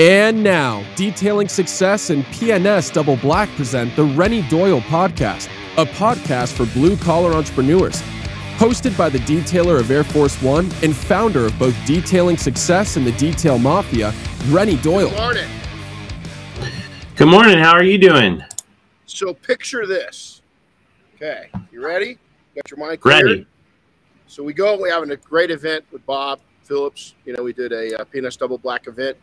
And now, Detailing Success and PNS Double Black present the Renny Doyle Podcast, a podcast for blue collar entrepreneurs. Hosted by the detailer of Air Force One and founder of both Detailing Success and the Detail Mafia, Renny Doyle. Good morning. Good morning. How are you doing? So picture this. Okay, you ready? Got your mic clear? Ready. So we go. We're having a great event with Bob Phillips. You know, we did a uh, PNS Double Black event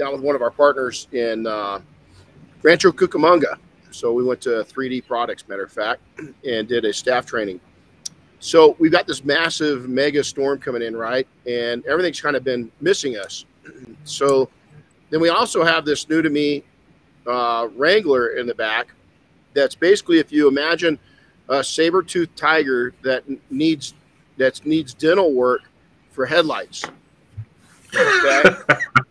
down with one of our partners in uh, Rancho Cucamonga. So we went to 3D Products, matter of fact, and did a staff training. So we've got this massive mega storm coming in, right? And everything's kind of been missing us. So then we also have this new to me uh, Wrangler in the back. That's basically if you imagine a saber-toothed tiger that needs that needs dental work for headlights. Okay.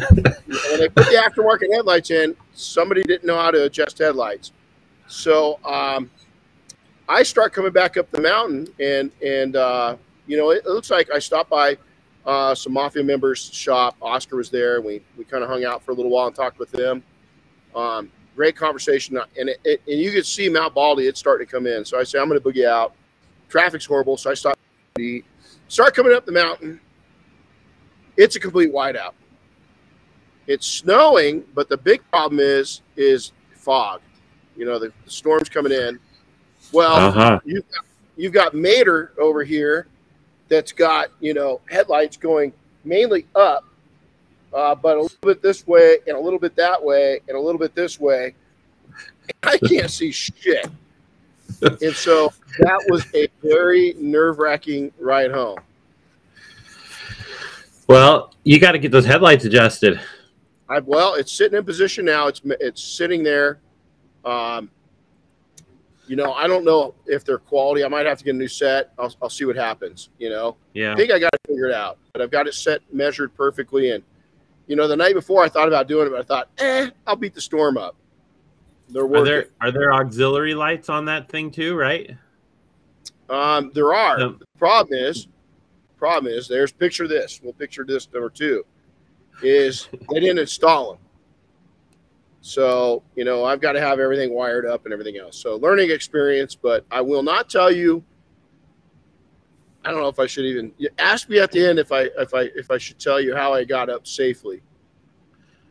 when they put the aftermarket headlights in, somebody didn't know how to adjust headlights. So um, I start coming back up the mountain, and and uh, you know it, it, looks like I stopped by uh, some mafia members' shop. Oscar was there. And we we kind of hung out for a little while and talked with them. Um, great conversation, and it, it, and you could see Mount Baldy. It's starting to come in. So I say I'm going to boogie out. Traffic's horrible, so I stop. Start coming up the mountain. It's a complete whiteout. It's snowing, but the big problem is is fog. You know, the, the storm's coming in. Well, uh-huh. you've, got, you've got Mater over here that's got, you know, headlights going mainly up, uh, but a little bit this way and a little bit that way and a little bit this way. I can't see shit. And so that was a very nerve wracking ride home. Well, you got to get those headlights adjusted. I well, it's sitting in position now. It's it's sitting there. Um, you know, I don't know if they're quality. I might have to get a new set. I'll, I'll see what happens. You know, yeah. I think I got to figure it out, but I've got it set, measured perfectly. And you know, the night before I thought about doing it, but I thought, eh, I'll beat the storm up. They're working. Are there are there auxiliary lights on that thing too? Right. Um, there are. The problem is, problem is, there's picture this. We'll picture this number two is they didn't install them. So, you know, I've got to have everything wired up and everything else. So, learning experience, but I will not tell you. I don't know if I should even ask me at the end if I if I if I should tell you how I got up safely.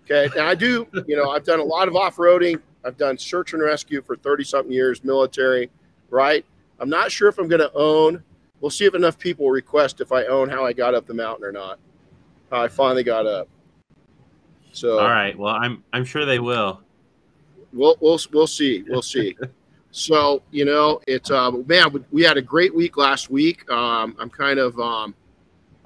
Okay. Now I do, you know, I've done a lot of off-roading. I've done search and rescue for 30 something years, military, right? I'm not sure if I'm going to own. We'll see if enough people request if I own how I got up the mountain or not. How I finally got up. So all right, well, I'm I'm sure they will. We'll we'll we'll see. We'll see. so you know, it's uh, man, we had a great week last week. Um, I'm kind of um,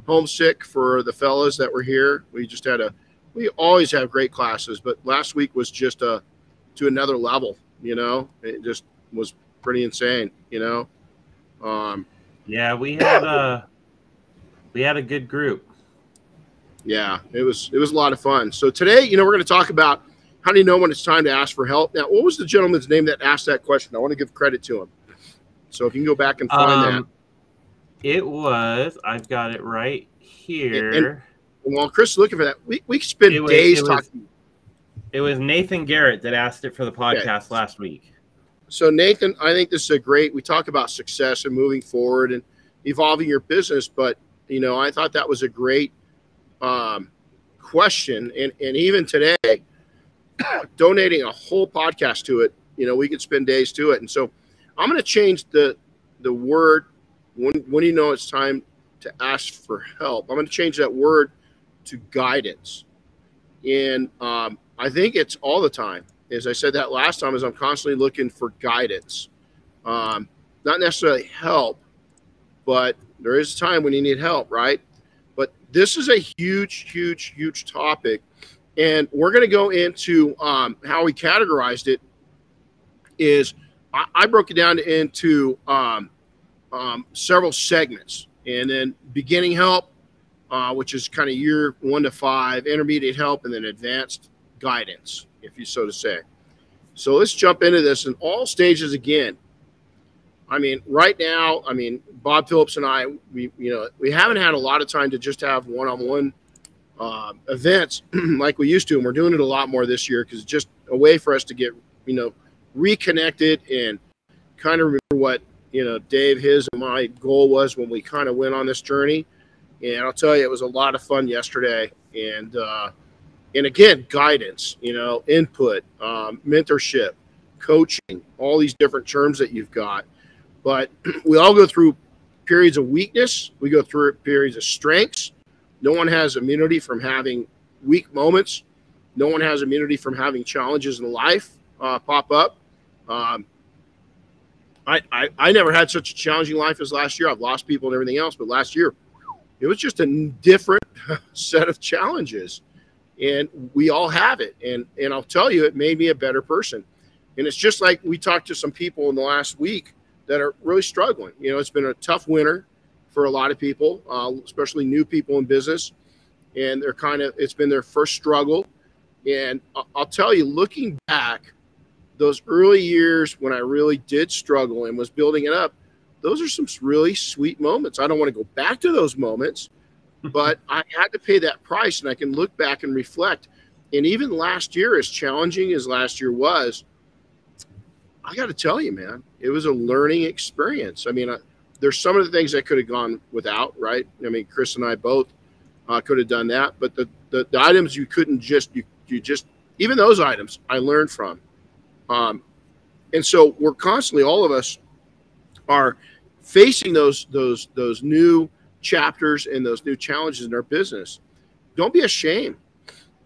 homesick for the fellows that were here. We just had a we always have great classes, but last week was just a to another level. You know, it just was pretty insane. You know. Um, yeah, we had a we had a good group. Yeah, it was it was a lot of fun. So today, you know, we're going to talk about how do you know when it's time to ask for help. Now, what was the gentleman's name that asked that question? I want to give credit to him. So if you can go back and find um, that. It was. I've got it right here. And, and, while Chris is looking for that, we we spend it was, days it talking. Was, it was Nathan Garrett that asked it for the podcast okay. last week. So Nathan, I think this is a great. We talk about success and moving forward and evolving your business, but you know, I thought that was a great um, question, and, and even today, donating a whole podcast to it, you know, we could spend days to it. And so I'm going to change the the word when when you know it's time to ask for help. I'm going to change that word to guidance. And um, I think it's all the time. As I said that last time, is I'm constantly looking for guidance, um, not necessarily help, but there is a time when you need help, right? This is a huge, huge, huge topic. And we're going to go into um, how we categorized it. Is I, I broke it down into um, um, several segments, and then beginning help, uh, which is kind of year one to five, intermediate help, and then advanced guidance, if you so to say. So let's jump into this in all stages again. I mean, right now, I mean, Bob Phillips and I, we, you know, we haven't had a lot of time to just have one-on-one uh, events like we used to, and we're doing it a lot more this year because it's just a way for us to get you know reconnected and kind of remember what you know Dave, his, and my goal was when we kind of went on this journey. And I'll tell you, it was a lot of fun yesterday, and uh, and again, guidance, you know, input, um, mentorship, coaching, all these different terms that you've got. But we all go through periods of weakness. We go through periods of strengths. No one has immunity from having weak moments. No one has immunity from having challenges in life uh, pop up. Um, I, I, I never had such a challenging life as last year. I've lost people and everything else, but last year it was just a different set of challenges, and we all have it. And and I'll tell you, it made me a better person. And it's just like we talked to some people in the last week that are really struggling. You know, it's been a tough winter for a lot of people, uh, especially new people in business, and they're kind of it's been their first struggle. And I'll tell you, looking back, those early years when I really did struggle and was building it up, those are some really sweet moments. I don't want to go back to those moments, but I had to pay that price, and I can look back and reflect. And even last year, as challenging as last year was, I got to tell you, man, it was a learning experience. I mean, I, there's some of the things I could have gone without, right? I mean, Chris and I both uh, could have done that, but the, the, the items you couldn't just you you just even those items I learned from, um, and so we're constantly all of us are facing those those those new chapters and those new challenges in our business. Don't be ashamed.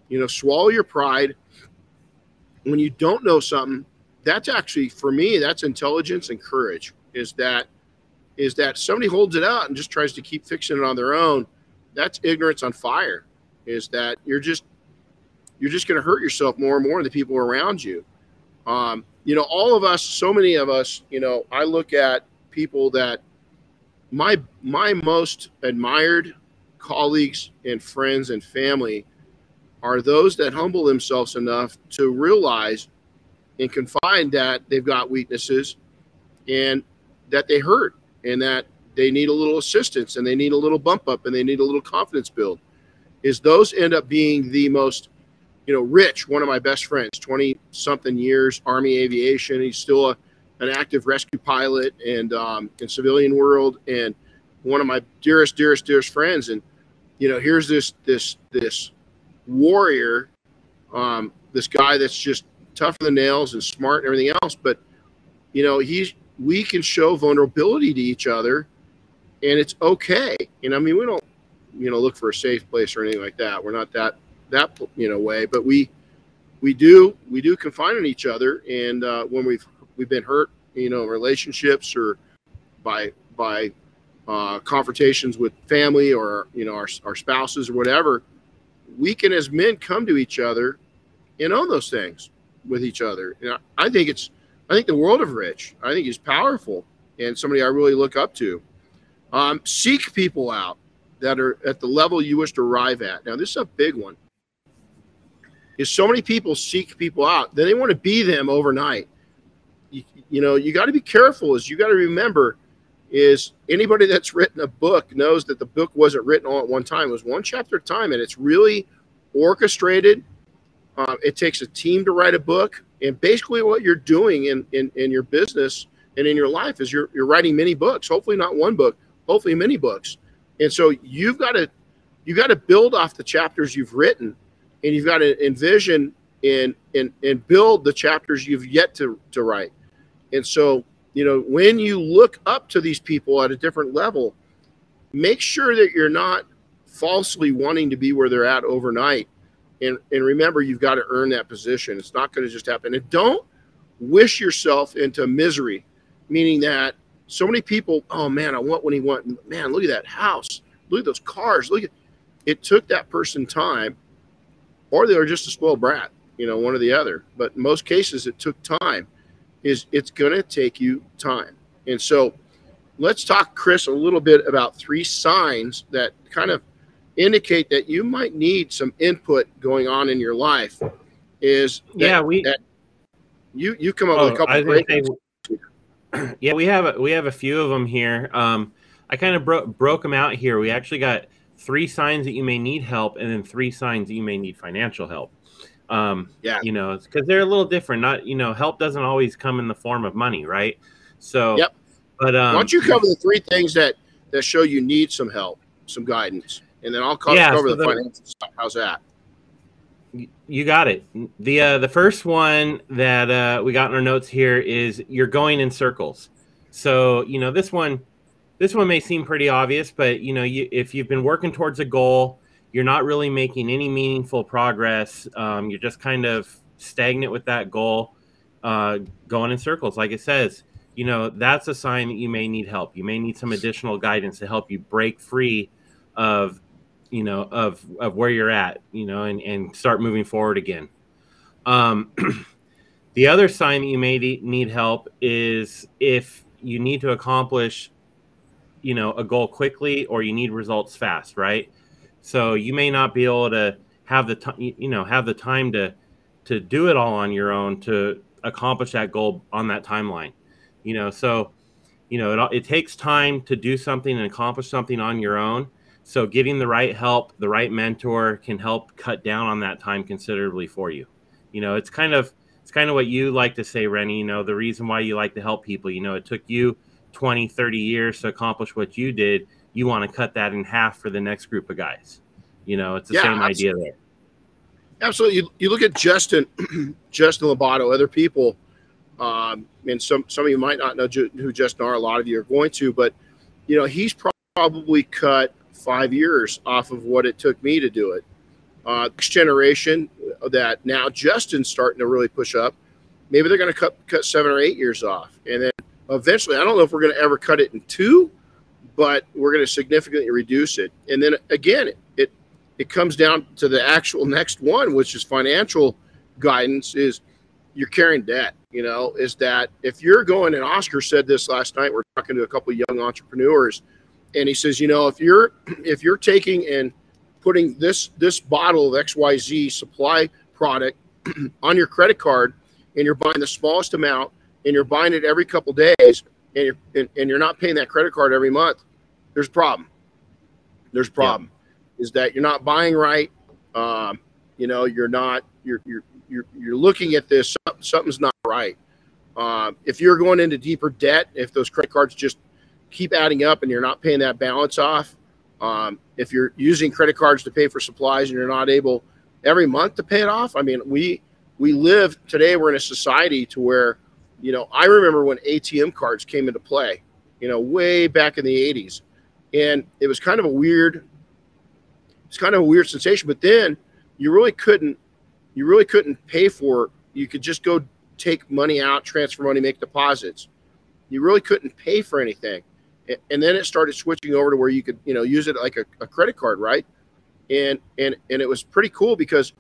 You know, swallow your pride. When you don't know something, that's actually for me that's intelligence and courage is that is that somebody holds it out and just tries to keep fixing it on their own that's ignorance on fire is that you're just you're just going to hurt yourself more and more than the people around you. Um, you know all of us so many of us you know i look at people that my my most admired colleagues and friends and family are those that humble themselves enough to realize and can find that they've got weaknesses and that they hurt and that they need a little assistance and they need a little bump up and they need a little confidence build is those end up being the most you know rich one of my best friends 20 something years army aviation. He's still a, an active rescue pilot and um, in civilian world and one of my dearest dearest dearest friends. And you know here's this this this warrior um, this guy that's just tougher than nails and smart and everything else. But you know, he's we can show vulnerability to each other, and it's okay. Know, I mean, we don't you know look for a safe place or anything like that. We're not that that you know way, but we we do we do confine in each other, and uh, when we've we've been hurt, you know, relationships or by by uh, confrontations with family or you know our, our spouses or whatever, we can as men come to each other and own those things with each other. You know, I think it's I think the world of Rich. I think he's powerful and somebody I really look up to. Um, seek people out that are at the level you wish to arrive at. Now, this is a big one. Is so many people seek people out, then they want to be them overnight. You, you know, you got to be careful. Is you got to remember, is anybody that's written a book knows that the book wasn't written all at one time. It was one chapter at a time, and it's really orchestrated uh, it takes a team to write a book, and basically what you're doing in, in, in your business and in your life is you're, you're writing many books. Hopefully not one book, hopefully many books. And so you've got to you got to build off the chapters you've written, and you've got to envision and and and build the chapters you've yet to to write. And so you know when you look up to these people at a different level, make sure that you're not falsely wanting to be where they're at overnight and, and remember, you've got to earn that position. It's not going to just happen. And don't wish yourself into misery, meaning that so many people, oh man, I want what he want. Man, look at that house. Look at those cars. Look at it took that person time, or they were just a spoiled brat, you know, one or the other. But most cases, it took time. Is it's going to take you time. And so let's talk, Chris, a little bit about three signs that kind of indicate that you might need some input going on in your life is that, yeah we that you you come up oh, with a oh, couple great say, yeah we have a, we have a few of them here um i kind of bro- broke them out here we actually got three signs that you may need help, and then three signs that you may need financial help. Um, yeah, you know, because they're a little different. Not you know, help doesn't always come in the form of money, right? So, yep. But um, why don't you cover the three things that that show you need some help, some guidance, and then I'll cover, yeah, cover so the, the financial stuff. How's that? You got it. The uh, the first one that uh, we got in our notes here is you're going in circles. So you know this one, this one may seem pretty obvious, but you know you, if you've been working towards a goal, you're not really making any meaningful progress. Um, you're just kind of stagnant with that goal, uh, going in circles. Like it says, you know that's a sign that you may need help. You may need some additional guidance to help you break free of you know of of where you're at you know and and start moving forward again. Um the other sign that you may need help is if you need to accomplish you know a goal quickly or you need results fast right? So you may not be able to have the time you know have the time to to do it all on your own to accomplish that goal on that timeline you know? So you know it, it takes time to do something and accomplish something on your own so getting the right help, the right mentor can help cut down on that time considerably for you. You know, it's kind of it's kind of what you like to say, Renny, you know, the reason why you like to help people, you know, it took you 20, 30 years to accomplish what you did. You want to cut that in half for the next group of guys. You know, it's the yeah, same absolutely. idea there. Absolutely. You, you look at Justin, Justin Labato, other people, um, and some, some of you might not know who Justin are. A lot of you are going to, but, you know, he's probably cut five years off of what it took me to do it. Uh, next generation that now Justin's starting to really push up, maybe they're going to cut cut seven or eight years off, and then eventually, I don't know if we're going to ever cut it in two, but we're going to significantly reduce it. And then again, it it comes down to the actual next one, which is financial guidance. Is you're carrying debt. You know, is that if you're going, and Oscar said this last night. We're talking to a couple young entrepreneurs and he says, you know, if you're if you're taking and putting this this bottle of XYZ supply product on your credit card and you're buying the smallest amount and you're buying it every couple days and you're and, and, you're not paying that credit card every month, there's a problem. There's a problem. Yeah. Is that you're not buying right? Um, you know, you're not you're you're you're you're looking at this. Something's not right. Uh, if you're going into deeper debt, if those credit cards just keep adding up and you're not paying that balance off, um, if you're using credit cards to pay for supplies and you're not able every month to pay it off, I mean, we we live today. We're in a society to where, you know, I remember when ATM cards came into play, you know, way back in the '80s, and it was kind of a weird, it's kind of a weird sensation. But then you really couldn't, you really couldn't pay for. You could just go take money out, transfer money, make deposits. You really couldn't pay for anything and then it started switching over to where you could you know use it like a, a credit card right? And and and it was pretty cool because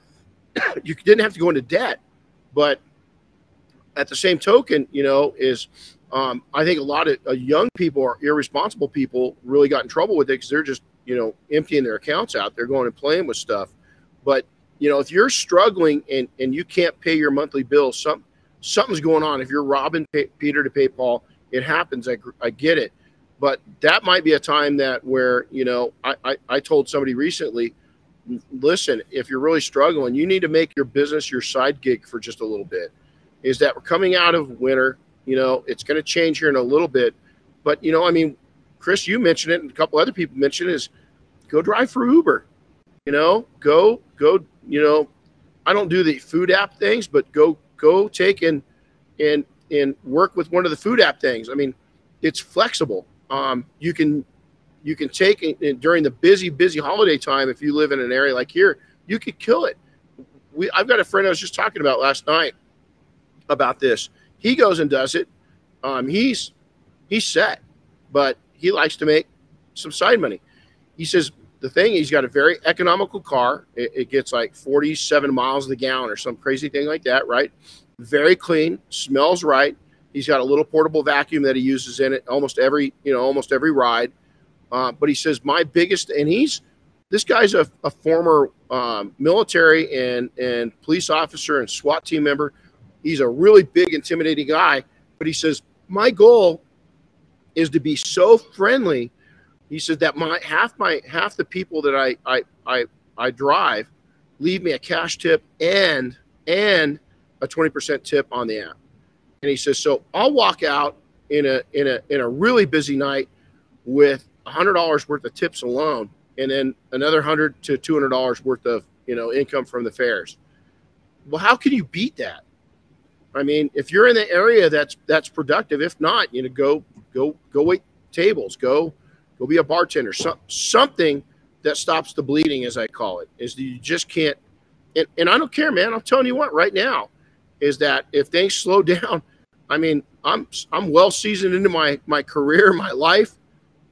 you didn't have to go into debt but at the same token you know is um, i think a lot of uh, young people or irresponsible people really got in trouble with it because they're just you know emptying their accounts out they're going and playing with stuff. But you know if you're struggling and and you can't pay your monthly bill some something's going on. If you're robbing peter to pay paul it happens. I, I get it but that might be a time that where you know I, I, I told somebody recently listen if you're really struggling you need to make your business your side gig for just a little bit. Is that we're coming out of winter you know it's going to change here in a little bit. But you know i mean chris you mentioned it and a couple other people mentioned is go drive for uber you know? Go go you know i don't do the food app things but go go take and and and work with one of the food app things. I mean it's flexible um, you can you can take it during the busy busy holiday time if you live in an area like here you could kill it. We i've got a friend i was just talking about last night about this. He goes and does it. Um, he's he's set but he likes to make some side money. He says the thing he's got a very economical car. It, it gets like 47 miles the gallon or some crazy thing like that right? Very clean smells right He's got a little portable vacuum that he uses in it almost every, you know, almost every ride. Uh, but he says my biggest, and he's this guy's a, a former um, military and and police officer and SWAT team member. He's a really big, intimidating guy. But he says my goal is to be so friendly He said that my half my half the people that I I I, I drive leave me a cash tip and and a 20% tip on the app. And he says, so I'll walk out in a in a in a really busy night with hundred dollars worth of tips alone, and then another hundred to two hundred dollars worth of you know income from the fares. Well, how can you beat that? I mean, if you're in the area that's that's productive, if not, you know, go go go wait tables, go go be a bartender, so, something that stops the bleeding, as I call it, is that you just can't. And, and I don't care, man. I'm telling you what, right now, is that if things slow down, I mean, I'm I'm well seasoned into my my career, my life.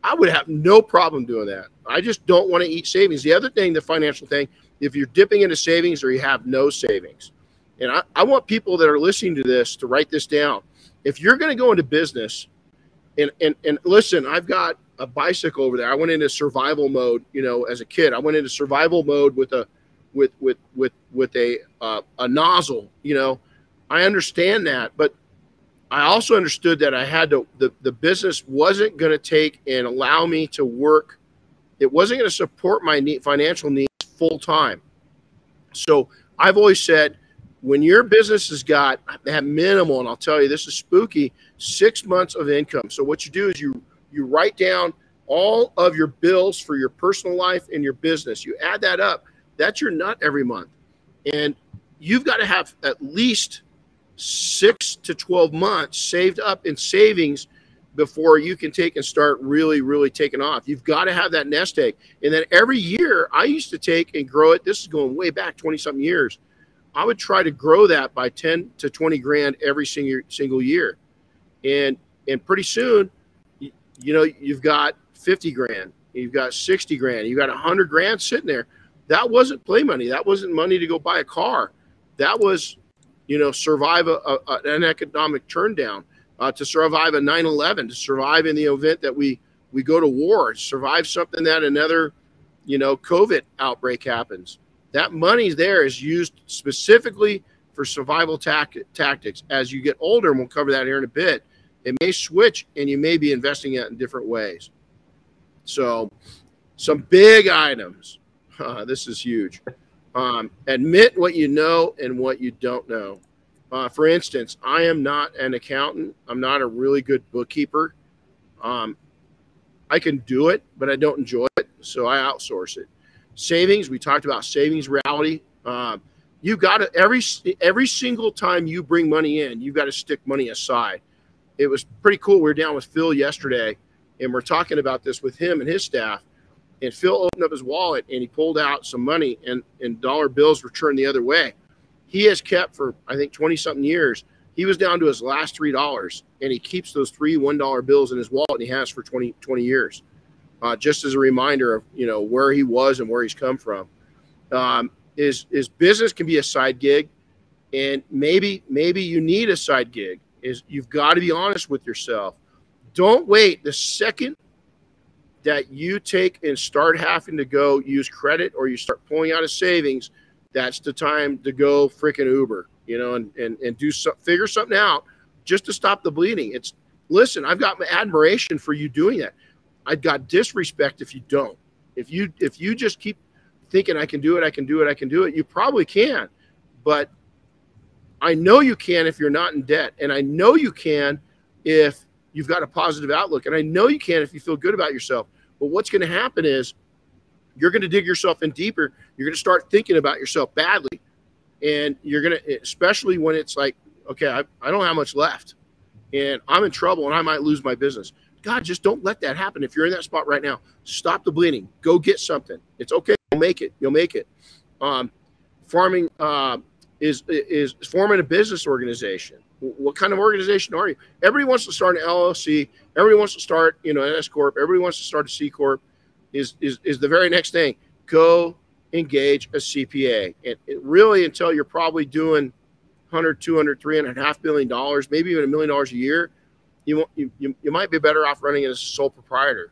I would have no problem doing that. I just don't want to eat savings. The other thing, the financial thing, if you're dipping into savings or you have no savings, and I, I want people that are listening to this to write this down. If you're going to go into business, and and and listen, I've got a bicycle over there. I went into survival mode, you know, as a kid. I went into survival mode with a with with with with a uh, a nozzle, you know. I understand that, but I also understood that I had to the, the business wasn't going to take and allow me to work. It wasn't going to support my need, financial needs full time. So I've always said when your business has got that minimal, and I'll tell you this is spooky, six months of income. So what you do is you you write down all of your bills for your personal life and your business. You add that up. That's your nut every month. And you've got to have at least six to 12 months saved up in savings before you can take and start really, really taking off. You've got to have that nest egg. And then every year, I used to take and grow it. This is going way back 20 something years. I would try to grow that by 10 to 20 grand every single single year. And and pretty soon, you, you know, you've got 50 grand, you've got 60 grand, you've got 100 grand sitting there. That wasn't play money. That wasn't money to go buy a car. That was you know, survive a, a, an economic turndown, uh, to survive a 9/11, to survive in the event that we we go to war, survive something that another, you know, COVID outbreak happens. That money there is used specifically for survival tactics. As you get older, and we'll cover that here in a bit, it may switch, and you may be investing it in different ways. So, some big items. Uh, this is huge. Um, admit what you know and what you don't know. Uh, for instance, I am not an accountant. I'm not a really good bookkeeper. Um, I can do it, but I don't enjoy it, so I outsource it. Savings, we talked about savings reality. Uh, you got to every every single time you bring money in, you've got to stick money aside. It was pretty cool. We were down with Phil yesterday, and we're talking about this with him and his staff and Phil opened up his wallet and he pulled out some money and, and dollar bills were turned the other way. He has kept for, I think, 20 something years. He was down to his last $3 and he keeps those three $1 bills in his wallet and he has for 20, 20 years. Uh, just as a reminder of, you know, where he was and where he's come from. Um, is, is business can be a side gig and maybe, maybe you need a side gig is you've got to be honest with yourself. Don't wait the second that you take and start having to go use credit or you start pulling out of savings, that's the time to go freaking Uber, you know, and and and do some figure something out just to stop the bleeding. It's listen, I've got admiration for you doing that. I've got disrespect if you don't. If you if you just keep thinking I can do it, I can do it, I can do it, you probably can. But I know you can if you're not in debt, and I know you can if you've got a positive outlook, and I know you can if you feel good about yourself. But what's going to happen is you're going to dig yourself in deeper. You're going to start thinking about yourself badly. And you're going to, especially when it's like, okay, I, I don't have much left and I'm in trouble and I might lose my business. God, just don't let that happen. If you're in that spot right now, stop the bleeding. Go get something. It's okay. You'll make it. You'll make it. Um, farming uh, is is forming a business organization. What kind of organization are you? Everybody wants to start an LLC. Everybody wants to start, you know, an S corp. Everybody wants to start a C corp. Is is is the very next thing? Go engage a CPA, and it really until you're probably doing 100, 200, 300, half billion dollars, maybe even a million dollars a year, you, you, you, you might be better off running as a sole proprietor.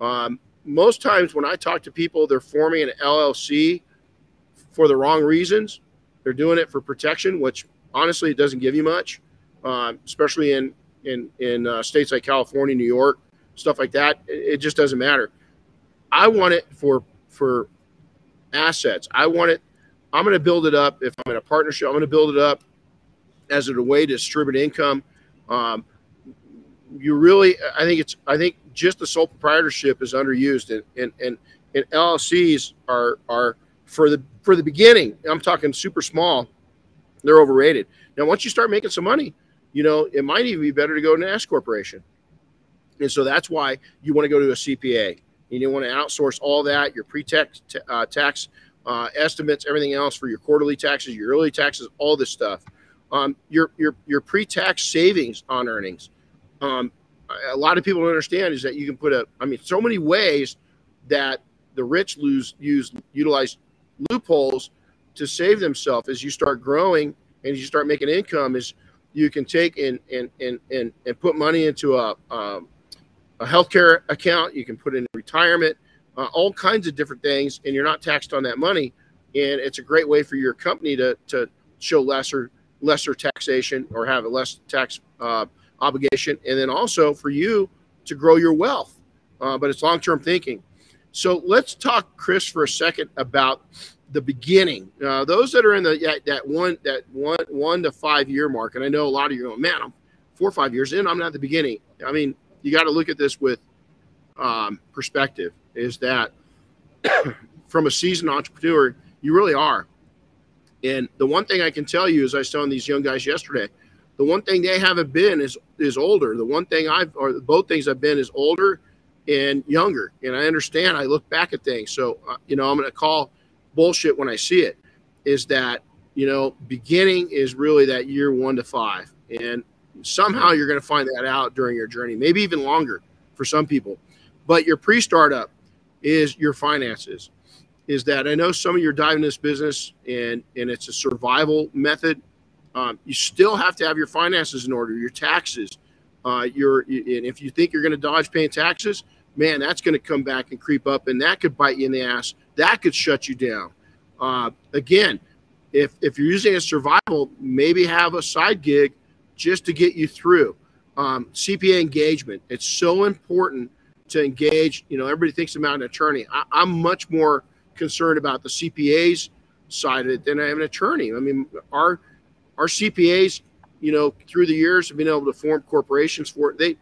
Um, most times when I talk to people, they're forming an LLC for the wrong reasons. They're doing it for protection, which honestly, it doesn't give you much, um, especially in in in uh, states like California, New York, stuff like that. It, it, just doesn't matter. I want it for for assets. I want it. I'm going to build it up. If I'm in a partnership, I'm going to build it up as a way to distribute income. Um, you really, I think it's, I think just the sole proprietorship is underused, and and and, and LLCs are are for the for the beginning. I'm talking super small. They're overrated. Now, once you start making some money, you know it might even be better to go to an S corporation, and so that's why you want to go to a CPA. You want to outsource all that, your pre-tax uh, tax uh, estimates, everything else for your quarterly taxes, your yearly taxes, all this stuff. Um, your your your pre-tax savings on earnings. Um, a lot of people don't understand is that you can put a. I mean, so many ways that the rich lose use utilize loopholes to save themselves as you start growing and you start making income. Is you can take and and and and, and put money into a um, a healthcare account. You can put in retirement, uh, all kinds of different things, and you're not taxed on that money. And it's a great way for your company to to show lesser lesser taxation or have a less tax uh, obligation, and then also for you to grow your wealth. Uh, but it's long term thinking. So let's talk, Chris, for a second about the beginning. Uh, those that are in the that, that one that one one to five year mark, and I know a lot of you are going, man, I'm four or five years in, I'm not at the beginning. I mean, you got to look at this with um, perspective. Is that from a seasoned entrepreneur, you really are. And the one thing I can tell you, as I telling these young guys yesterday, the one thing they haven't been is is older. The one thing I've or both things I've been is older and younger. And I understand. I look back at things. So uh, you know, I'm going to call bullshit when I see it. Is that you know, beginning is really that year one to five, and somehow you're going to find that out during your journey, maybe even longer for some people. But your pre-startup is your finances. Is that I know some of you are diving this business and and it's a survival method. Um, you still have to have your finances in order, your taxes. Uh, your and if you think you're going to dodge paying taxes, man, that's going to come back and creep up, and that could bite you in the ass. That could shut you down. Uh, again, if if you're using a survival, maybe have a side gig just to get you through. Um, CPA engagement. It's so important to engage. You know, everybody thinks about an attorney. I, I'm much more concerned about the CPA's side of it than I am an attorney. I mean, our our CPAs, you know, through the years have been able to form corporations for it. They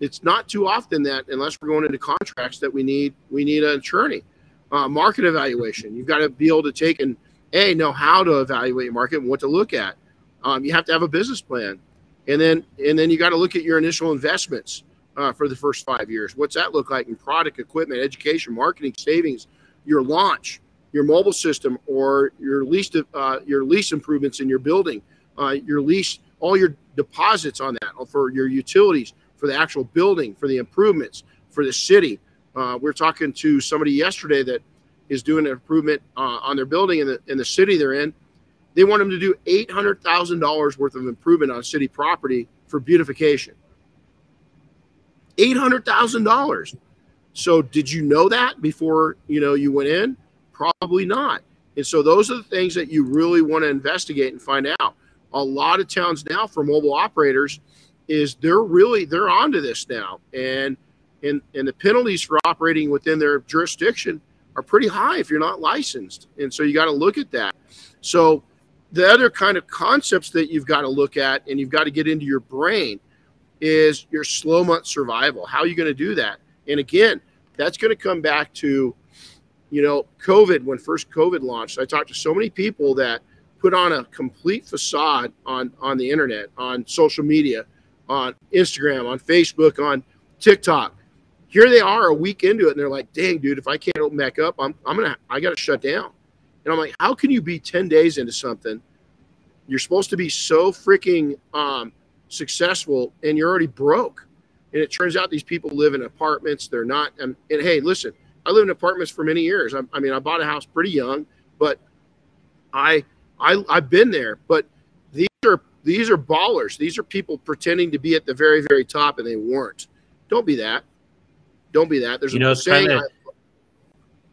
it's not too often that unless we're going into contracts that we need we need an attorney. Uh, market evaluation. You've got to be able to take and a know how to evaluate your market and what to look at. Um, you have to have a business plan, and then and then you got to look at your initial investments uh, for the first five years. What's that look like in product, equipment, education, marketing, savings, your launch, your mobile system, or your lease uh, your lease improvements in your building, uh, your lease, all your deposits on that for your utilities, for the actual building, for the improvements, for the city. Uh, we are talking to somebody yesterday that is doing an improvement uh, on their building in the in the city they're in they want them to do $800,000 worth of improvement on city property for beautification. $800,000. So did you know that before, you know, you went in? Probably not. And so those are the things that you really want to investigate and find out. A lot of towns now for mobile operators is they're really they're onto this now. And and and the penalties for operating within their jurisdiction are pretty high if you're not licensed. And so you got to look at that. So the other kind of concepts that you've got to look at and you've got to get into your brain is your slow month survival. How are you going to do that? And again, that's going to come back to, you know, COVID, when first COVID launched. I talked to so many people that put on a complete facade on, on the internet, on social media, on Instagram, on Facebook, on TikTok. Here they are a week into it, and they're like, dang, dude, if I can't open back up, I'm, I'm going to, I got to shut down. And I'm like, how can you be 10 days into something? You're supposed to be so freaking um, successful and you're already broke. And it turns out these people live in apartments. They're not. And, and hey, listen, I lived in apartments for many years. I, I mean, I bought a house pretty young, but I, I, I've been there. But these are these are ballers. These are people pretending to be at the very, very top, and they weren't. Don't be that. Don't be that. There's you know, a saying. Kinda,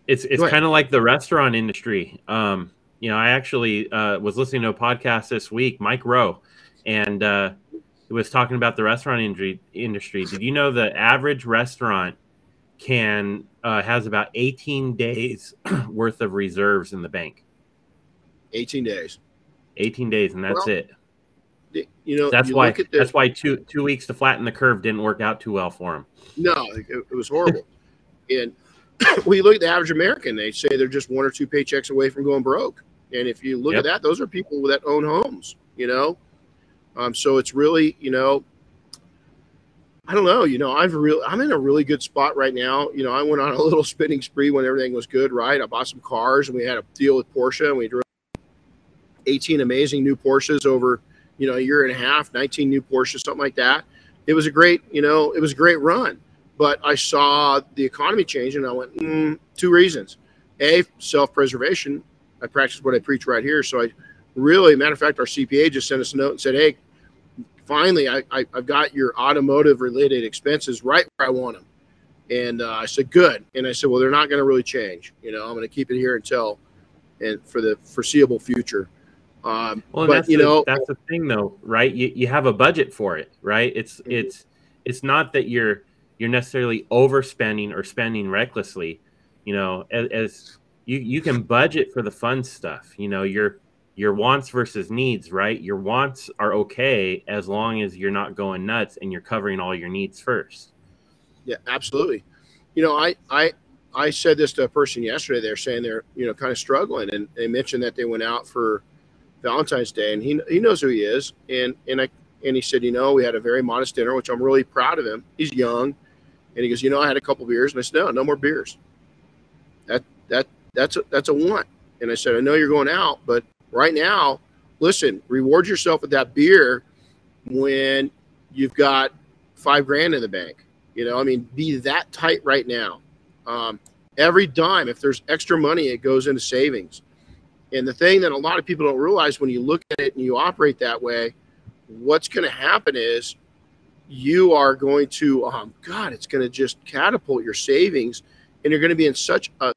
it's it's kind of like the restaurant industry. Um, you know, I actually uh, was listening to a podcast this week, Mike Rowe, and uh, he was talking about the restaurant industry. Industry. Did you know the average restaurant can uh, has about 18 days worth of reserves in the bank. 18 days. 18 days, and that's well, it. You know, that's you why the, that's why two two weeks to flatten the curve didn't work out too well for him. No, it, it was horrible. and when you look at the average American, they say they're just one or two paychecks away from going broke. And if you look yep. at that, those are people that own homes. You know, um, so it's really you know I don't know. You know, I've real I'm in a really good spot right now. You know, I went on a little spending spree when everything was good, right? I bought some cars and we had a deal with Porsche and we drove 18 amazing new Porsches over, you know, a year and a half, 19 new Porsches, something like that. It was a great, you know, it was a great run. But I saw the economy change and I went, mm, two reasons. A, self preservation. I practice what I preach right here. So I really, matter of fact, our CPA just sent us a note and said, hey, finally, I, I, have got your automotive related expenses right where I want them. And uh, I said, good. And I said, well, they're not going to really change. You know, I'm going to keep it here until and for the foreseeable future. Um, well, but you the, know, that's the thing though, right? You, you have a budget for it, right? It's, mm-hmm. it's, it's not that you're, you're necessarily overspending or spending recklessly, you know, as, as you, you can budget for the fun stuff, you know, you're, your wants versus needs, right? Your wants are okay as long as you're not going nuts and you're covering all your needs first. Yeah, absolutely. You know, I I I said this to a person yesterday. They're saying they're you know kind of struggling, and they mentioned that they went out for Valentine's Day, and he he knows who he is, and and I and he said, you know, we had a very modest dinner, which I'm really proud of him. He's young, and he goes, you know, I had a couple beers, and I said, no, no more beers. That that that's a, that's a want. And I said, I know you're going out, but right now, listen, reward yourself with that beer when you've got five grand in the bank. You know, I mean, be that tight right now. Um, every dime, if there's extra money, it goes into savings. And the thing that a lot of people don't realize when you look at it and you operate that way, what's going to happen is you are going to, um, God, it's going to just catapult your savings, and you're going to be in such a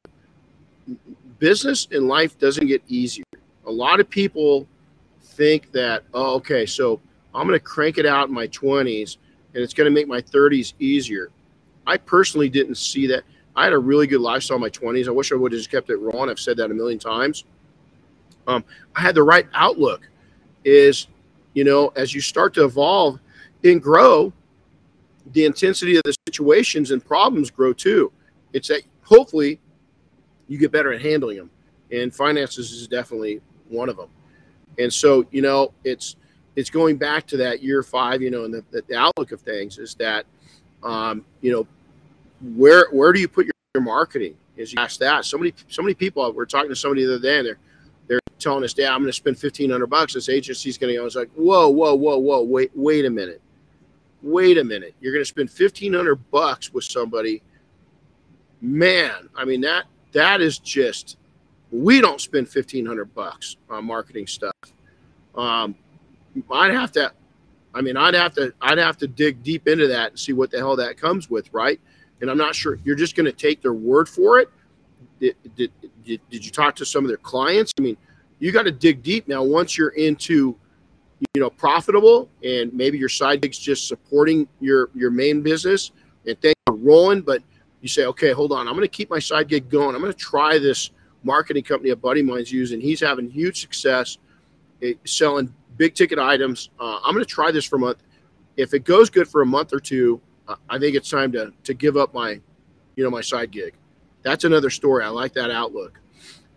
business in life doesn't get easier a lot of people think that, oh, okay, so I'm going to crank it out in my 20s and it's going to make my 30s easier. I personally didn't see that. I had a really good lifestyle in my 20s. I wish I would have just kept it rolling. I've said that a million times. Um, I had the right outlook. Is you know, as you start to evolve and grow, the intensity of the situations and problems grow too. It's that hopefully you get better at handling them. And finances is definitely one of them. And so, you know, it's it's going back to that year five, you know, and the, the outlook of things is that, um, you know, where where do you put your, your marketing? Is you ask that. So many so many people. We're talking to somebody the other day, and they're they're telling us, "Yeah, I'm going to spend fifteen hundred bucks. This agency's going to go." I was like, "Whoa, whoa, whoa, whoa! Wait, wait a minute, wait a minute! You're going to spend fifteen hundred bucks with somebody? Man, I mean that that is just we don't spend fifteen hundred bucks on marketing stuff. Um, I'd have to, I mean, I'd have to, I'd have to dig deep into that and see what the hell that comes with, right? And I'm not sure you're just going to take their word for it. Did, did, did, you talk to some of their clients? I mean, you got to dig deep now. Once you're into, you know, profitable, and maybe your side gig's just supporting your your main business, and things are rolling, but you say, okay, hold on, I'm going to keep my side gig going. I'm going to try this marketing company a buddy of mine's using. He's having huge success eh, selling big ticket items. Uh, I'm going to try this for a month. If it goes good for a month or two, I think it's time to to give up my, you know, my side gig. That's another story. I like that outlook.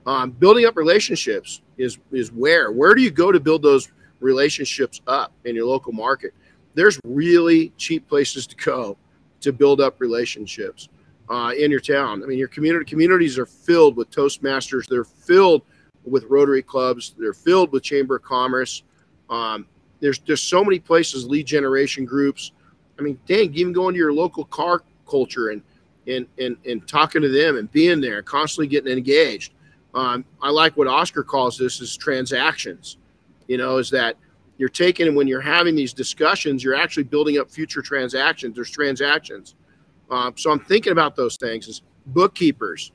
Um, building up relationships is is where where do you go to build those relationships up in your local market? There's really cheap places to go to build up relationships uh, in your town. I mean, your community communities are filled with Toastmasters. They're filled with Rotary clubs. They're filled with Chamber of Commerce. Um, there's just so many places, lead generation groups. I mean, dang, even going to your local car culture and and and, and talking to them and being there, constantly getting engaged. Um, I like what Oscar calls this is transactions. You know, is that you're taking and when you're having these discussions, you're actually building up future transactions. There's transactions. Uh, so I'm thinking about those things as bookkeepers,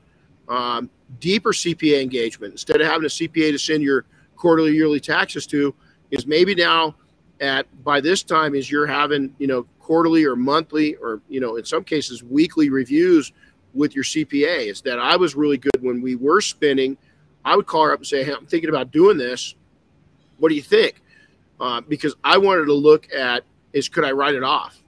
um, deeper CPA engagement. Instead of having a CPA to send your quarterly, yearly taxes to, is maybe now at by this time is you're having you know quarterly or monthly or you know in some cases weekly reviews with your CPA. Is that I was really good when we were spinning. I would call her up and say, "Hey, I'm thinking about doing this. What do you think?" Uh, because I wanted to look at is could I write it off?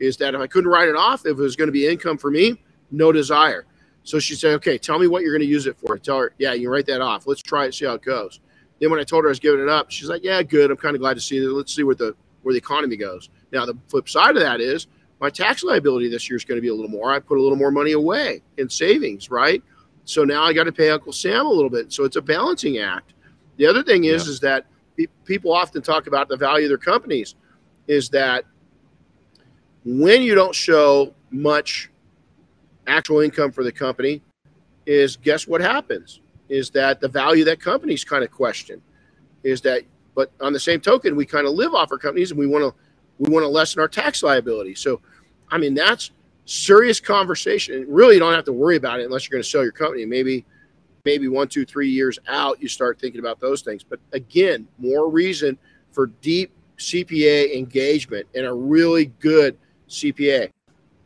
Is that if I couldn't write it off, if it was going to be income for me, no desire. So she said, "Okay, tell me what you're going to use it for." Tell her, "Yeah, you write that off. Let's try it, see how it goes." Then when I told her I was giving it up, she's like, "Yeah, good. I'm kind of glad to see that. Let's see where the where the economy goes." Now the flip side of that is my tax liability this year is going to be a little more. I put a little more money away in savings, right? So now I got to pay Uncle Sam a little bit. So it's a balancing act. The other thing is, yeah. is that people often talk about the value of their companies. Is that when you don't show much actual income for the company, is guess what happens? Is that the value of that company's kind of question Is that, but on the same token, we kind of live off our companies and we want to we want to lessen our tax liability. So, I mean, that's serious conversation. Really, you don't have to worry about it unless you're going to sell your company. Maybe, maybe one, two, three years out, you start thinking about those things. But again, more reason for deep CPA engagement and a really good CPA.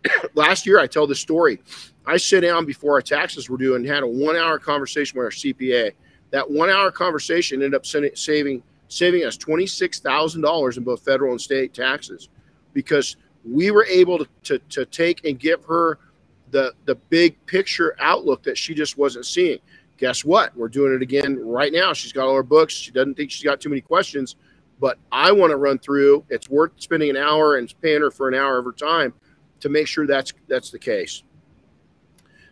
Last year, I tell the story. I sit down before our taxes were due and had a one hour conversation with our CPA. That one hour conversation ended up saving saving us $26,000 in both federal and state taxes because we were able to, to, to, take and give her the, the big picture outlook that she just wasn't seeing. Guess what? We're doing it again right now. She's got all her books. She doesn't think she's got too many questions, but I want to run through. It's worth spending an hour and paying her for an hour of her time to make sure that's that's the case.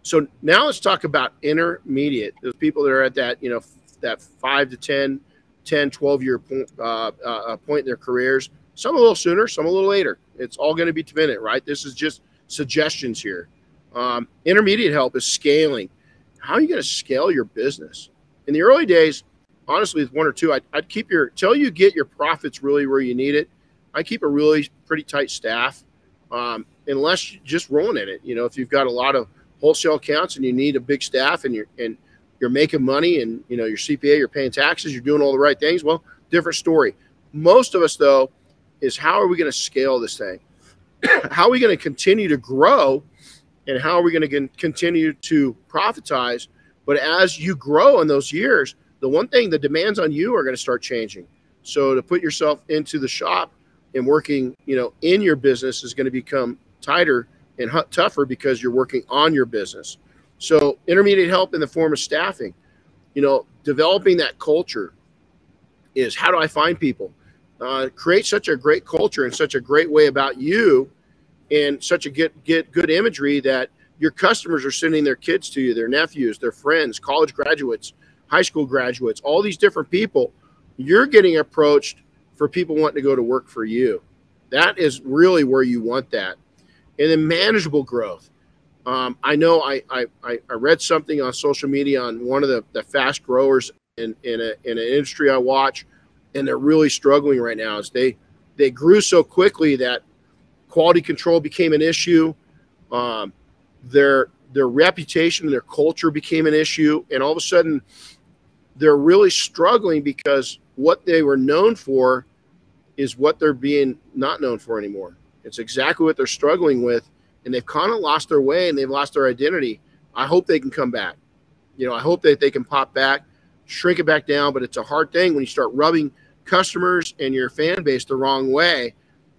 So now let's talk about intermediate. Those people that are at that, you know, that five to 10 10, 12 year point, uh, uh, point in their careers. Some a little sooner, some a little later. It's all going to be dependent, right? This is just suggestions here. Um, intermediate help is scaling. How are you going to scale your business? In the early days, honestly, with one or two, I'd, I'd keep your till you get your profits really where you need it. I keep a really pretty tight staff, um, unless you're just rolling in it. You know, if you've got a lot of wholesale accounts and you need a big staff and you're and you're making money and you know your CPA, you're paying taxes, you're doing all the right things. Well, different story. Most of us though is how are we going to scale this thing? how are we going to continue to grow and how are we going to continue to profitize? But as you grow in those years, the one thing the demands on you are going to start changing. So to put yourself into the shop and working, you know, in your business is going to become tighter and tougher because you're working on your business. So intermediate help in the form of staffing, you know, developing that culture is how do I find people? Uh, create such a great culture and such a great way about you and such a get get good imagery that your customers are sending their kids to you, their nephews, their friends, college graduates, high school graduates, all these different people. You're getting approached for people wanting to go to work for you. That is really where you want that. And then manageable growth. Um, I know I, I, I read something on social media on one of the, the fast growers in, in, a, in an industry I watch, and they're really struggling right now. Is they they grew so quickly that quality control became an issue. Um, their their reputation, their culture became an issue, and all of a sudden, they're really struggling because what they were known for is what they're being not known for anymore. It's exactly what they're struggling with and they've kind of lost their way and they've lost their identity. I hope they can come back. You know, I hope that they can pop back, shrink it back down, but it's a hard thing when you start rubbing customers and your fan base the wrong way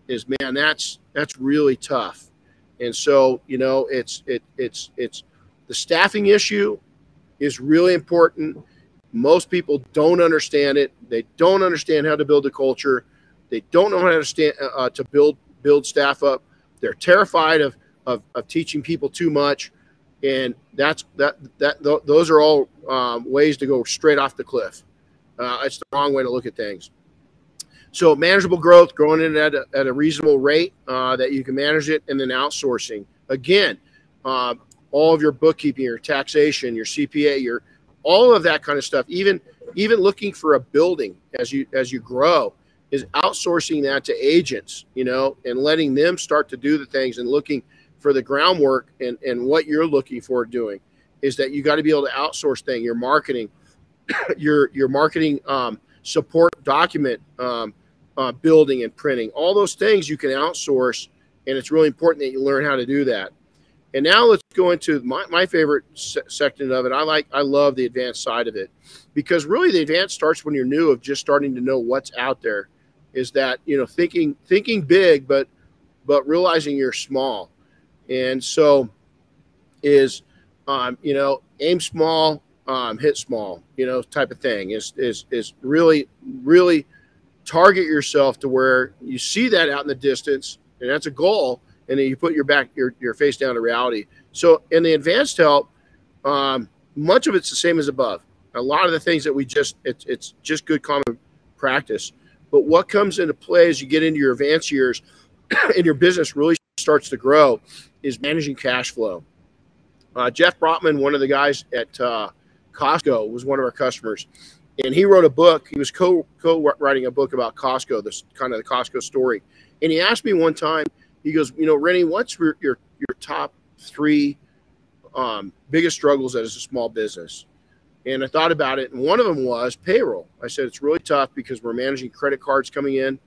is man, that's that's really tough. And so, you know, it's it it's it's the staffing issue is really important. Most people don't understand it. They don't understand how to build a culture. They don't know how to stand, uh, to build build staff up. They're terrified of of, of teaching people too much, and that's that that th- those are all um, ways to go straight off the cliff. Uh, it's the wrong way to look at things. So manageable growth, growing in at a, at a reasonable rate uh, that you can manage it, and then outsourcing. Again, uh, all of your bookkeeping, your taxation, your CPA, your all of that kind of stuff. Even even looking for a building as you as you grow is outsourcing that to agents, you know, and letting them start to do the things and looking for the groundwork and, and what you're looking for doing is that you got to be able to outsource thing your marketing your your marketing um, support document um, uh, building and printing all those things you can outsource and it's really important that you learn how to do that. And now let's go into my, my favorite se- section of it. I like I love the advanced side of it because really the advanced starts when you're new of just starting to know what's out there. Is that you know thinking thinking big, but but realizing you're small, and so is um, you know aim small, um, hit small, you know type of thing. Is is is really really target yourself to where you see that out in the distance, and that's a goal and then you put your back your, your face down to reality so in the advanced help um, much of it's the same as above a lot of the things that we just it's, it's just good common practice but what comes into play as you get into your advanced years and your business really starts to grow is managing cash flow uh, jeff brotman one of the guys at uh, costco was one of our customers and he wrote a book he was co co writing a book about costco this kind of the costco story and he asked me one time he goes, you know, Renny, what's your your, your top three um, biggest struggles as a small business? And I thought about it, and one of them was payroll. I said it's really tough because we're managing credit cards coming in,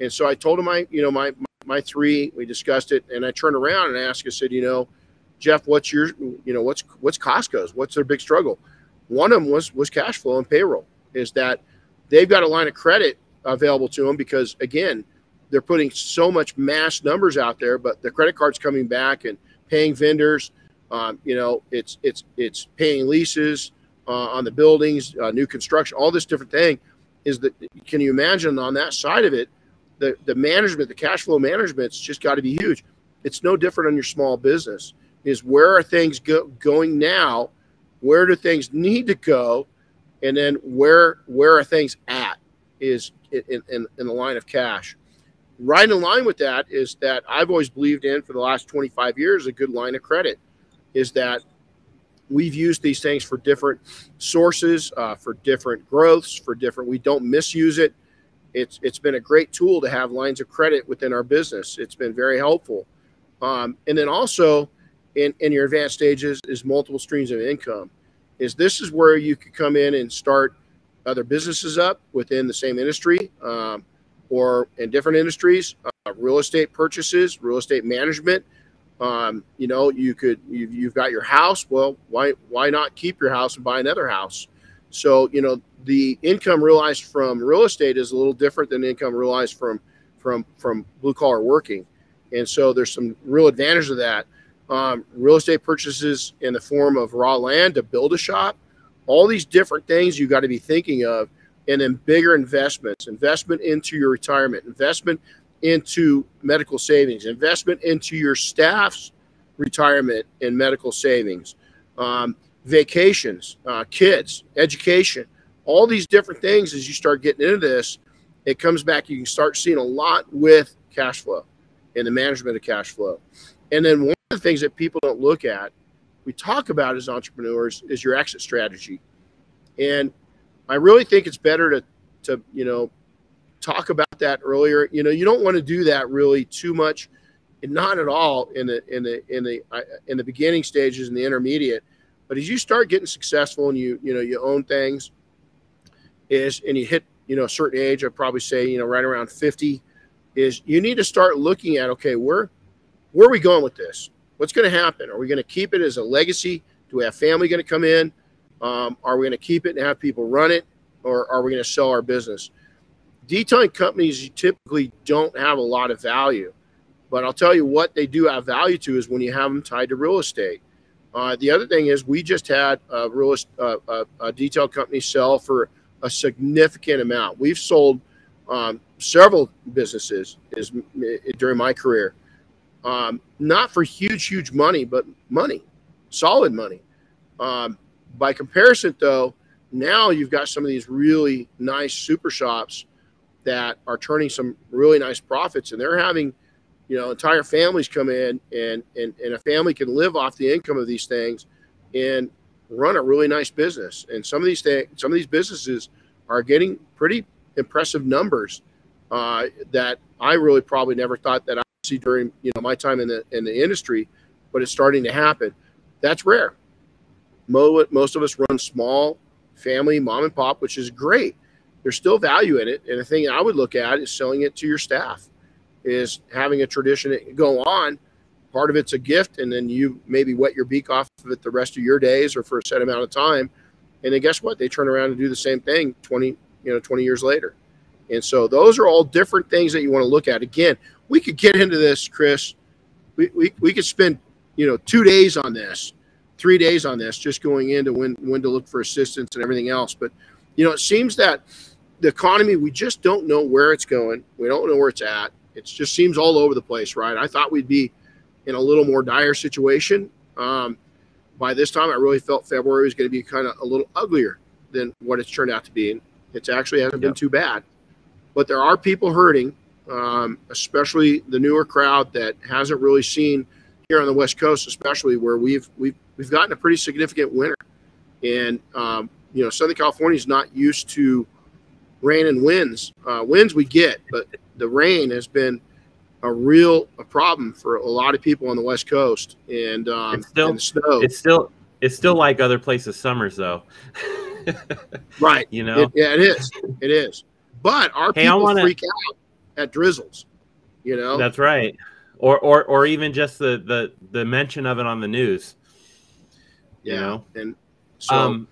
and so I told him I, you know, my my three. We discussed it, and I turned around and asked. I said, you know, Jeff, what's your, you know, what's what's Costco's? What's their big struggle? One of them was was cash flow and payroll. Is that they've got a line of credit available to them because again, they're putting so much mass numbers out there, but the credit card's coming back and paying vendors. Um, you know, it's it's it's paying leases uh, on the buildings, uh, new construction, all this different thing. Is that can you imagine on that side of it, the the management, the cash flow management's just got to be huge. It's no different on your small business. Is where are things go, going now? Where do things need to go? And then where where are things at? Is in, in, in the line of cash right in line with that is that I've always believed in for the last 25 years a good line of credit is that we've used these things for different sources, uh, for different growths, for different. We don't misuse it. It's it's been a great tool to have lines of credit within our business. It's been very helpful, um, and then also in in your advanced stages is multiple streams of income. Is this is where you could come in and start other businesses up within the same industry. Um, or in different industries, uh, real estate purchases, real estate management. Um, you know, you could you've, you've got your house. Well, why why not keep your house and buy another house? So you know, the income realized from real estate is a little different than income realized from from from blue collar working, and so there's some real advantage of that. Um, real estate purchases in the form of raw land to build a shop, all these different things you got to be thinking of and then bigger investments, investment into your retirement, investment into medical savings, investment into your staff's retirement and medical savings, um, vacations, uh, kids, education, all these different things. As you start getting into this, it comes back. You can start seeing a lot with cash flow and the management of cash flow. And then one of the things that people don't look at, we talk about as entrepreneurs, is your exit strategy. And I really think it's better to to you know talk about that earlier. You know, you don't want to do that really too much, and not at all in the in the in the uh, in the beginning stages and the intermediate. But as you start getting successful and you you know you own things, is and you hit you know a certain age, I'd probably say you know right around fifty, is you need to start looking at okay where where are we going with this? What's going to happen? Are we going to keep it as a legacy? Do we have family going to come in? Um, are we going to keep it and have people run it, or are we going to sell our business? Detailing companies typically don't have a lot of value, but I'll tell you what they do have value to is when you have them tied to real estate. Uh, the other thing is we just had a real uh, a, a detail company sell for a significant amount. We've sold um, several businesses is during my career, um, not for huge, huge money, but money, solid money. Um, by comparison, though, now you've got some of these really nice super shops that are turning some really nice profits, and they're having, you know, entire families come in, and and and a family can live off the income of these things, and run a really nice business. And some of these things, some of these businesses are getting pretty impressive numbers uh, that I really probably never thought that I would see during you know my time in the in the industry, but it's starting to happen. That's rare most of us run small family mom and pop, which is great. There's still value in it. And the thing I would look at is selling it to your staff is having a tradition go on. Part of it's a gift, and then you maybe wet your beak off of it the rest of your days or for a set amount of time. And then guess what? They turn around and do the same thing 20, you know, 20 years later. And so those are all different things that you want to look at. Again, we could get into this, Chris. We, we, we could spend, you know, two days on this, three days on this, just going into when when to look for assistance and everything else. But you know, it seems that the economy, we just don't know where it's going. We don't know where it's at. It just seems all over the place, right? I thought we'd be in a little more dire situation. Um, by this time, I really felt February was going to be kind of a little uglier than what it's turned out to be. And It's actually hasn't yep. been too bad, but there are people hurting, um, especially the newer crowd that hasn't really seen here on the West Coast, especially where we've we've we've gotten a pretty significant winter, and um, you know Southern California is not used to rain and winds. Uh, winds we get, but the rain has been a real a problem for a lot of people on the West Coast. And, um, it's still, and snow. It's still it's still like other places summers though. right. You know. It, yeah, it is. It is. But our hey, people wanna... freak out at drizzles. You know. That's right. Or or or even just the the the mention of it on the news. Yeah. You know? And so. Um,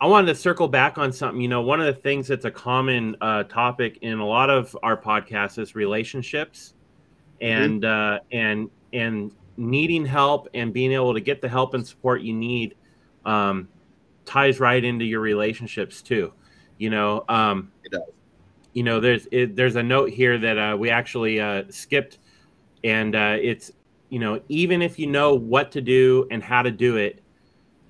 I wanted to circle back on something. You know, one of the things that's a common uh, topic in a lot of our podcasts is relationships, mm-hmm. and mm-hmm. uh, and and needing help and being able to get the help and support you need um, ties right into your relationships too. You know, um, it does. You know, there's it, there's a note here that uh, we actually uh, skipped, and uh, it's you know even if you know what to do and how to do it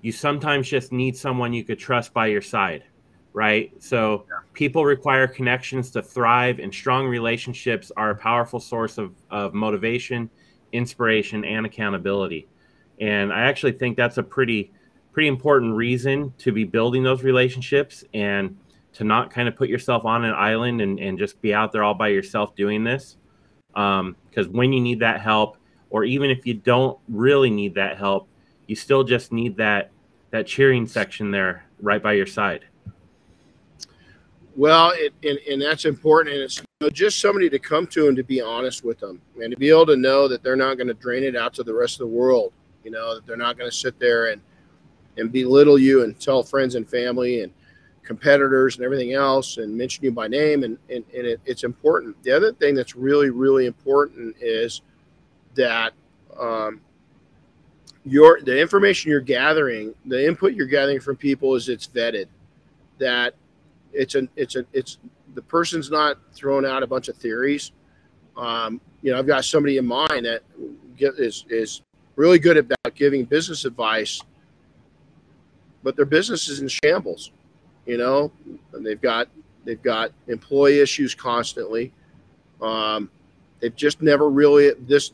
you sometimes just need someone you could trust by your side, right? So yeah. people require connections to thrive, and strong relationships are a powerful source of, of motivation, inspiration, and accountability. And I actually think that's a pretty pretty important reason to be building those relationships and to not kind of put yourself on an island and, and just be out there all by yourself doing this. Because um, when you need that help, or even if you don't really need that help, you still just need that that cheering section there right by your side. Well, it, and, and that's important. And it's just somebody to come to and to be honest with them and to be able to know that they're not going to drain it out to the rest of the world. You know, that they're not going to sit there and, and belittle you and tell friends and family and competitors and everything else and mention you by name. And, and, and it, it's important. The other thing that's really, really important is that um, your the information you're gathering, the input you're gathering from people is it's vetted. That it's an it's a it's the person's not throwing out a bunch of theories. Um, you know, I've got somebody in mind that is is really good about giving business advice, but their business is in shambles. You know, and they've got they've got employee issues constantly. Um, they've just never really this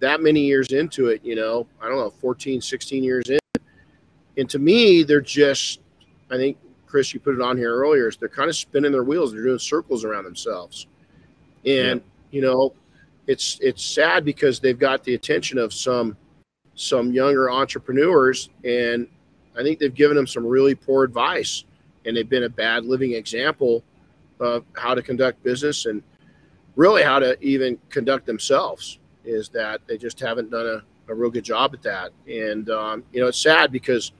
that many years into it you know i don't know 14 16 years in and to me they're just i think chris you put it on here earlier is they're kind of spinning their wheels they're doing circles around themselves and yeah. you know it's it's sad because they've got the attention of some some younger entrepreneurs and i think they've given them some really poor advice and they've been a bad living example of how to conduct business and really how to even conduct themselves is that they just haven't done a, a real good job at that. And um, you know, it's sad because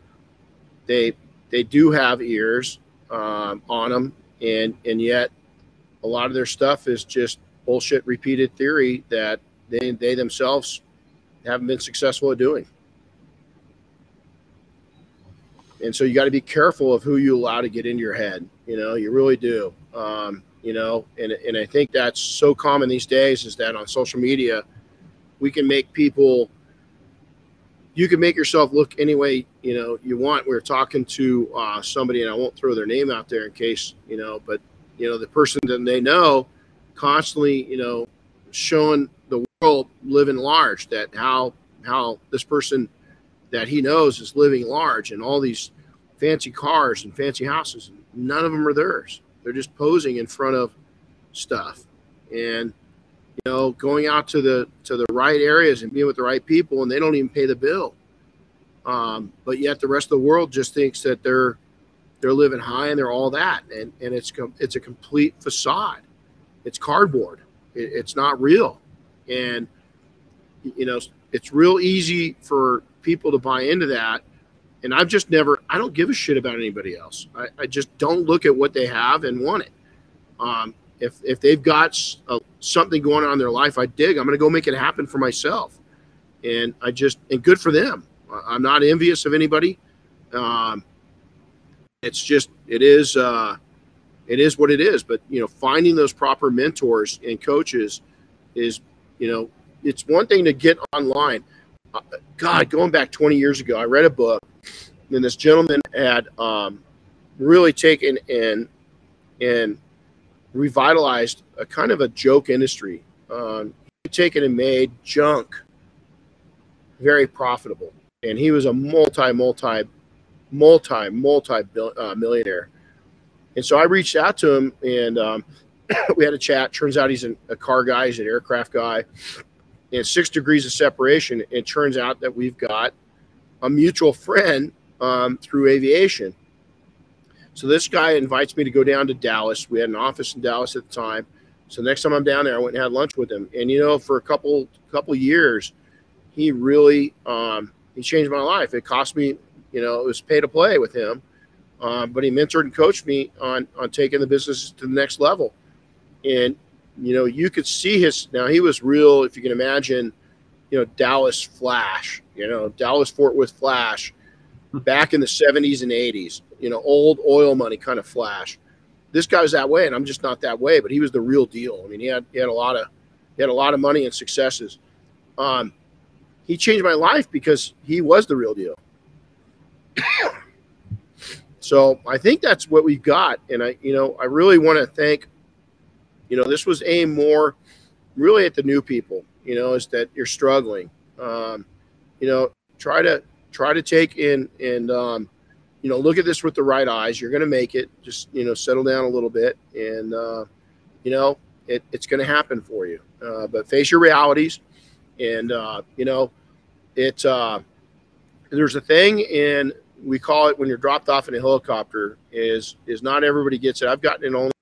they they do have ears um, on them, and and yet a lot of their stuff is just bullshit repeated theory that they they themselves haven't been successful at doing. And so you got to be careful of who you allow to get into your head. You know, you really do. Um, you know? And, and i think that's so common these days is that on social media we can make people you can make yourself look any way you know you want. We are talking to uh, somebody and i won't throw their name out there in case you know but you know the person that they know constantly you know showing the world living large that how how this person that he knows is living large and all these fancy cars and fancy houses none of them are theirs they're just posing in front of stuff, and you know, going out to the to the right areas and being with the right people, and they don't even pay the bill. Um, but yet the rest of the world just thinks that they're they're living high and they're all that, and and it's it's a complete facade. It's cardboard. It, it's not real. and you know it's real easy for people to buy into that and i've just never i don't give a shit about anybody else. I, I just don't look at what they have and want it. Um, if if they've got a, something going on in their life i dig i'm going to go make it happen for myself. And i just and good for them. I'm not envious of anybody. Um, it's just it is uh, it is what it is. But you know finding those proper mentors and coaches is you know it's one thing to get online. God, going back 20 years ago, I read a book, and this gentleman had um, really taken and and revitalized a kind of a joke industry. Um, taken and made junk very profitable, and he was a multi, multi, multi, multi uh, millionaire. And so I reached out to him, and um, we had a chat. Turns out he's an, a car guy, he's an aircraft guy and six degrees of separation. It turns out that we've got a mutual friend um, through aviation. So this guy invites me to go down to Dallas. We had an office in Dallas at the time. So next time I'm down there, I went and had lunch with him. And you know, for a couple couple years, he really um, he changed my life. It cost me, you know, it was pay to play with him, um, but he mentored and coached me on on taking the business to the next level. And you know, you could see his now he was real, if you can imagine, you know, Dallas Flash, you know, Dallas Fort Worth Flash back in the 70s and 80s, you know, old oil money kind of flash. This guy was that way, and I'm just not that way, but he was the real deal. I mean, he had he had a lot of he had a lot of money and successes. Um, he changed my life because he was the real deal. so I think that's what we've got, and I, you know, I really want to thank you know, this was aimed more really at the new people, you know, is that you're struggling. Um, you know, try to try to take in and um, you know, look at this with the right eyes. You're going to make it. Just you know, settle down a little bit, and uh, you know, it, it's going to happen for you. Uh, but face your realities, and uh, you know, it. Uh, there's a thing in we call it when you're dropped off in a helicopter. Is is not everybody gets it. I've gotten it only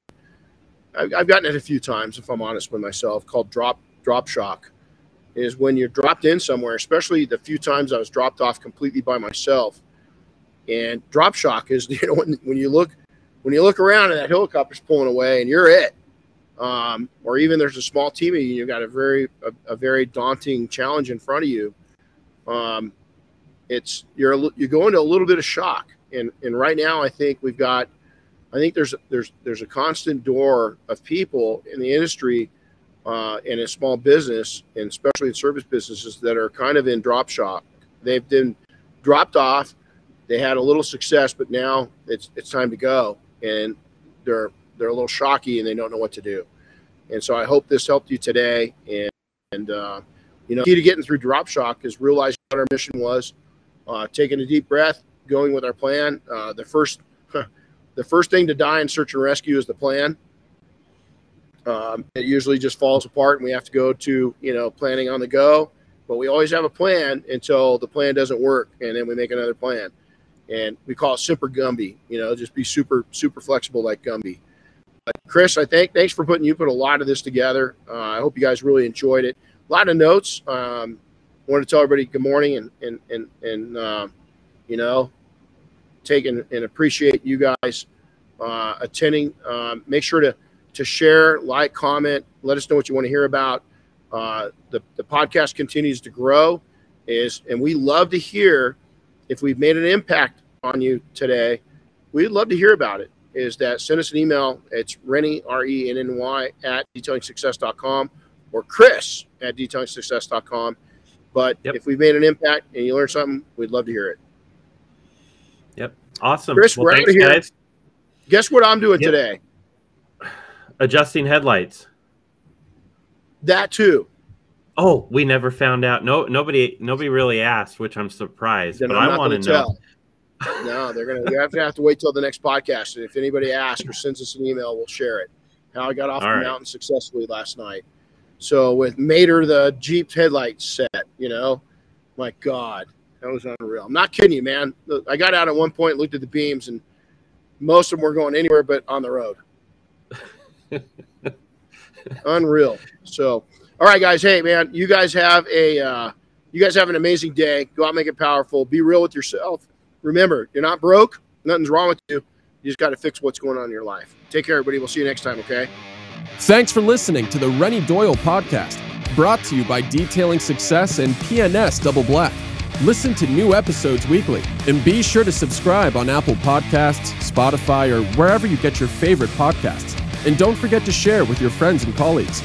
I've, gotten it a few times, if I'm honest with myself, called drop drop shock. Is when you're dropped in somewhere, especially the few times I was dropped off completely by myself. And drop shock is you know when, when you look when you look around and that helicopter's pulling away and you're it, um, or even there's a small team and you've got a very a, a, very daunting challenge in front of you. Um, it's you're you go into a little bit of shock, and and right now I think we've got I think there's there's there's a constant door of people in the industry uh, in a small business, and especially in service businesses that are kind of in drop shock. They've been dropped off. They had a little success, but now it's it's time to go, and they're they're a little shocky and they don't know what to do. And so I hope this helped you today. And and uh, you know, key to getting through drop shock is realizing what our mission was, uh, taking a deep breath, going with our plan. Uh, the first the first thing to die in search and rescue is the plan. Um, it usually just falls apart, and we have to go to you know planning on the go. But we always have a plan until the plan doesn't work, and then we make another plan. And we call it super Gumby. You know, just be super super flexible like Gumby. But Chris, I think thanks for putting you put a lot of this together. Uh, I hope you guys really enjoyed it. A lot of notes. Um, I want to tell everybody good morning and and and and uh, you know take and, and appreciate you guys uh, attending. Um, make sure to to share, like, comment, let us know what you want to hear about. Uh, the the podcast continues to grow, is and we love to hear if we've made an impact on you today. We'd love to hear about it. Is that send us an email? It's Renny R E N N Y at detailingsuccess.com or Chris at detailingsuccess.com. But yep. if we've made an impact and you learn something, we'd love to hear it. Awesome. Chris, well, we're thanks, here. Guys. Guess what I'm doing yep. today? Adjusting headlights. That too. Oh, we never found out. No, nobody, nobody really asked, which I'm surprised. Then but I'm I want to know. no, they're gonna. You have to have to wait till the next podcast, and if anybody asks or sends us an email, we'll share it. How I got off All the right. mountain successfully last night. So with Mater, the Jeep headlight set, you know, my God, that was unreal. I'm not kidding you, man. I got out at one point, looked at the beams, and most of them were going anywhere but on the road. unreal. So, All right, guys. Hey, man, you guys have a uh, you guys have an amazing day. Go out, make it powerful. Be real with yourself. Remember, you're not broke. Nothing's wrong with you. You just got to fix what's going on in your life. Take care, everybody. We'll see you next time. Okay. Thanks for listening to the Renny Doyle podcast, brought to you by Detailing Success and PNS Double Black. Listen to new episodes weekly and be sure to subscribe on Apple Podcasts, Spotify, or wherever you get your favorite podcasts. And don't forget to share with your friends and colleagues.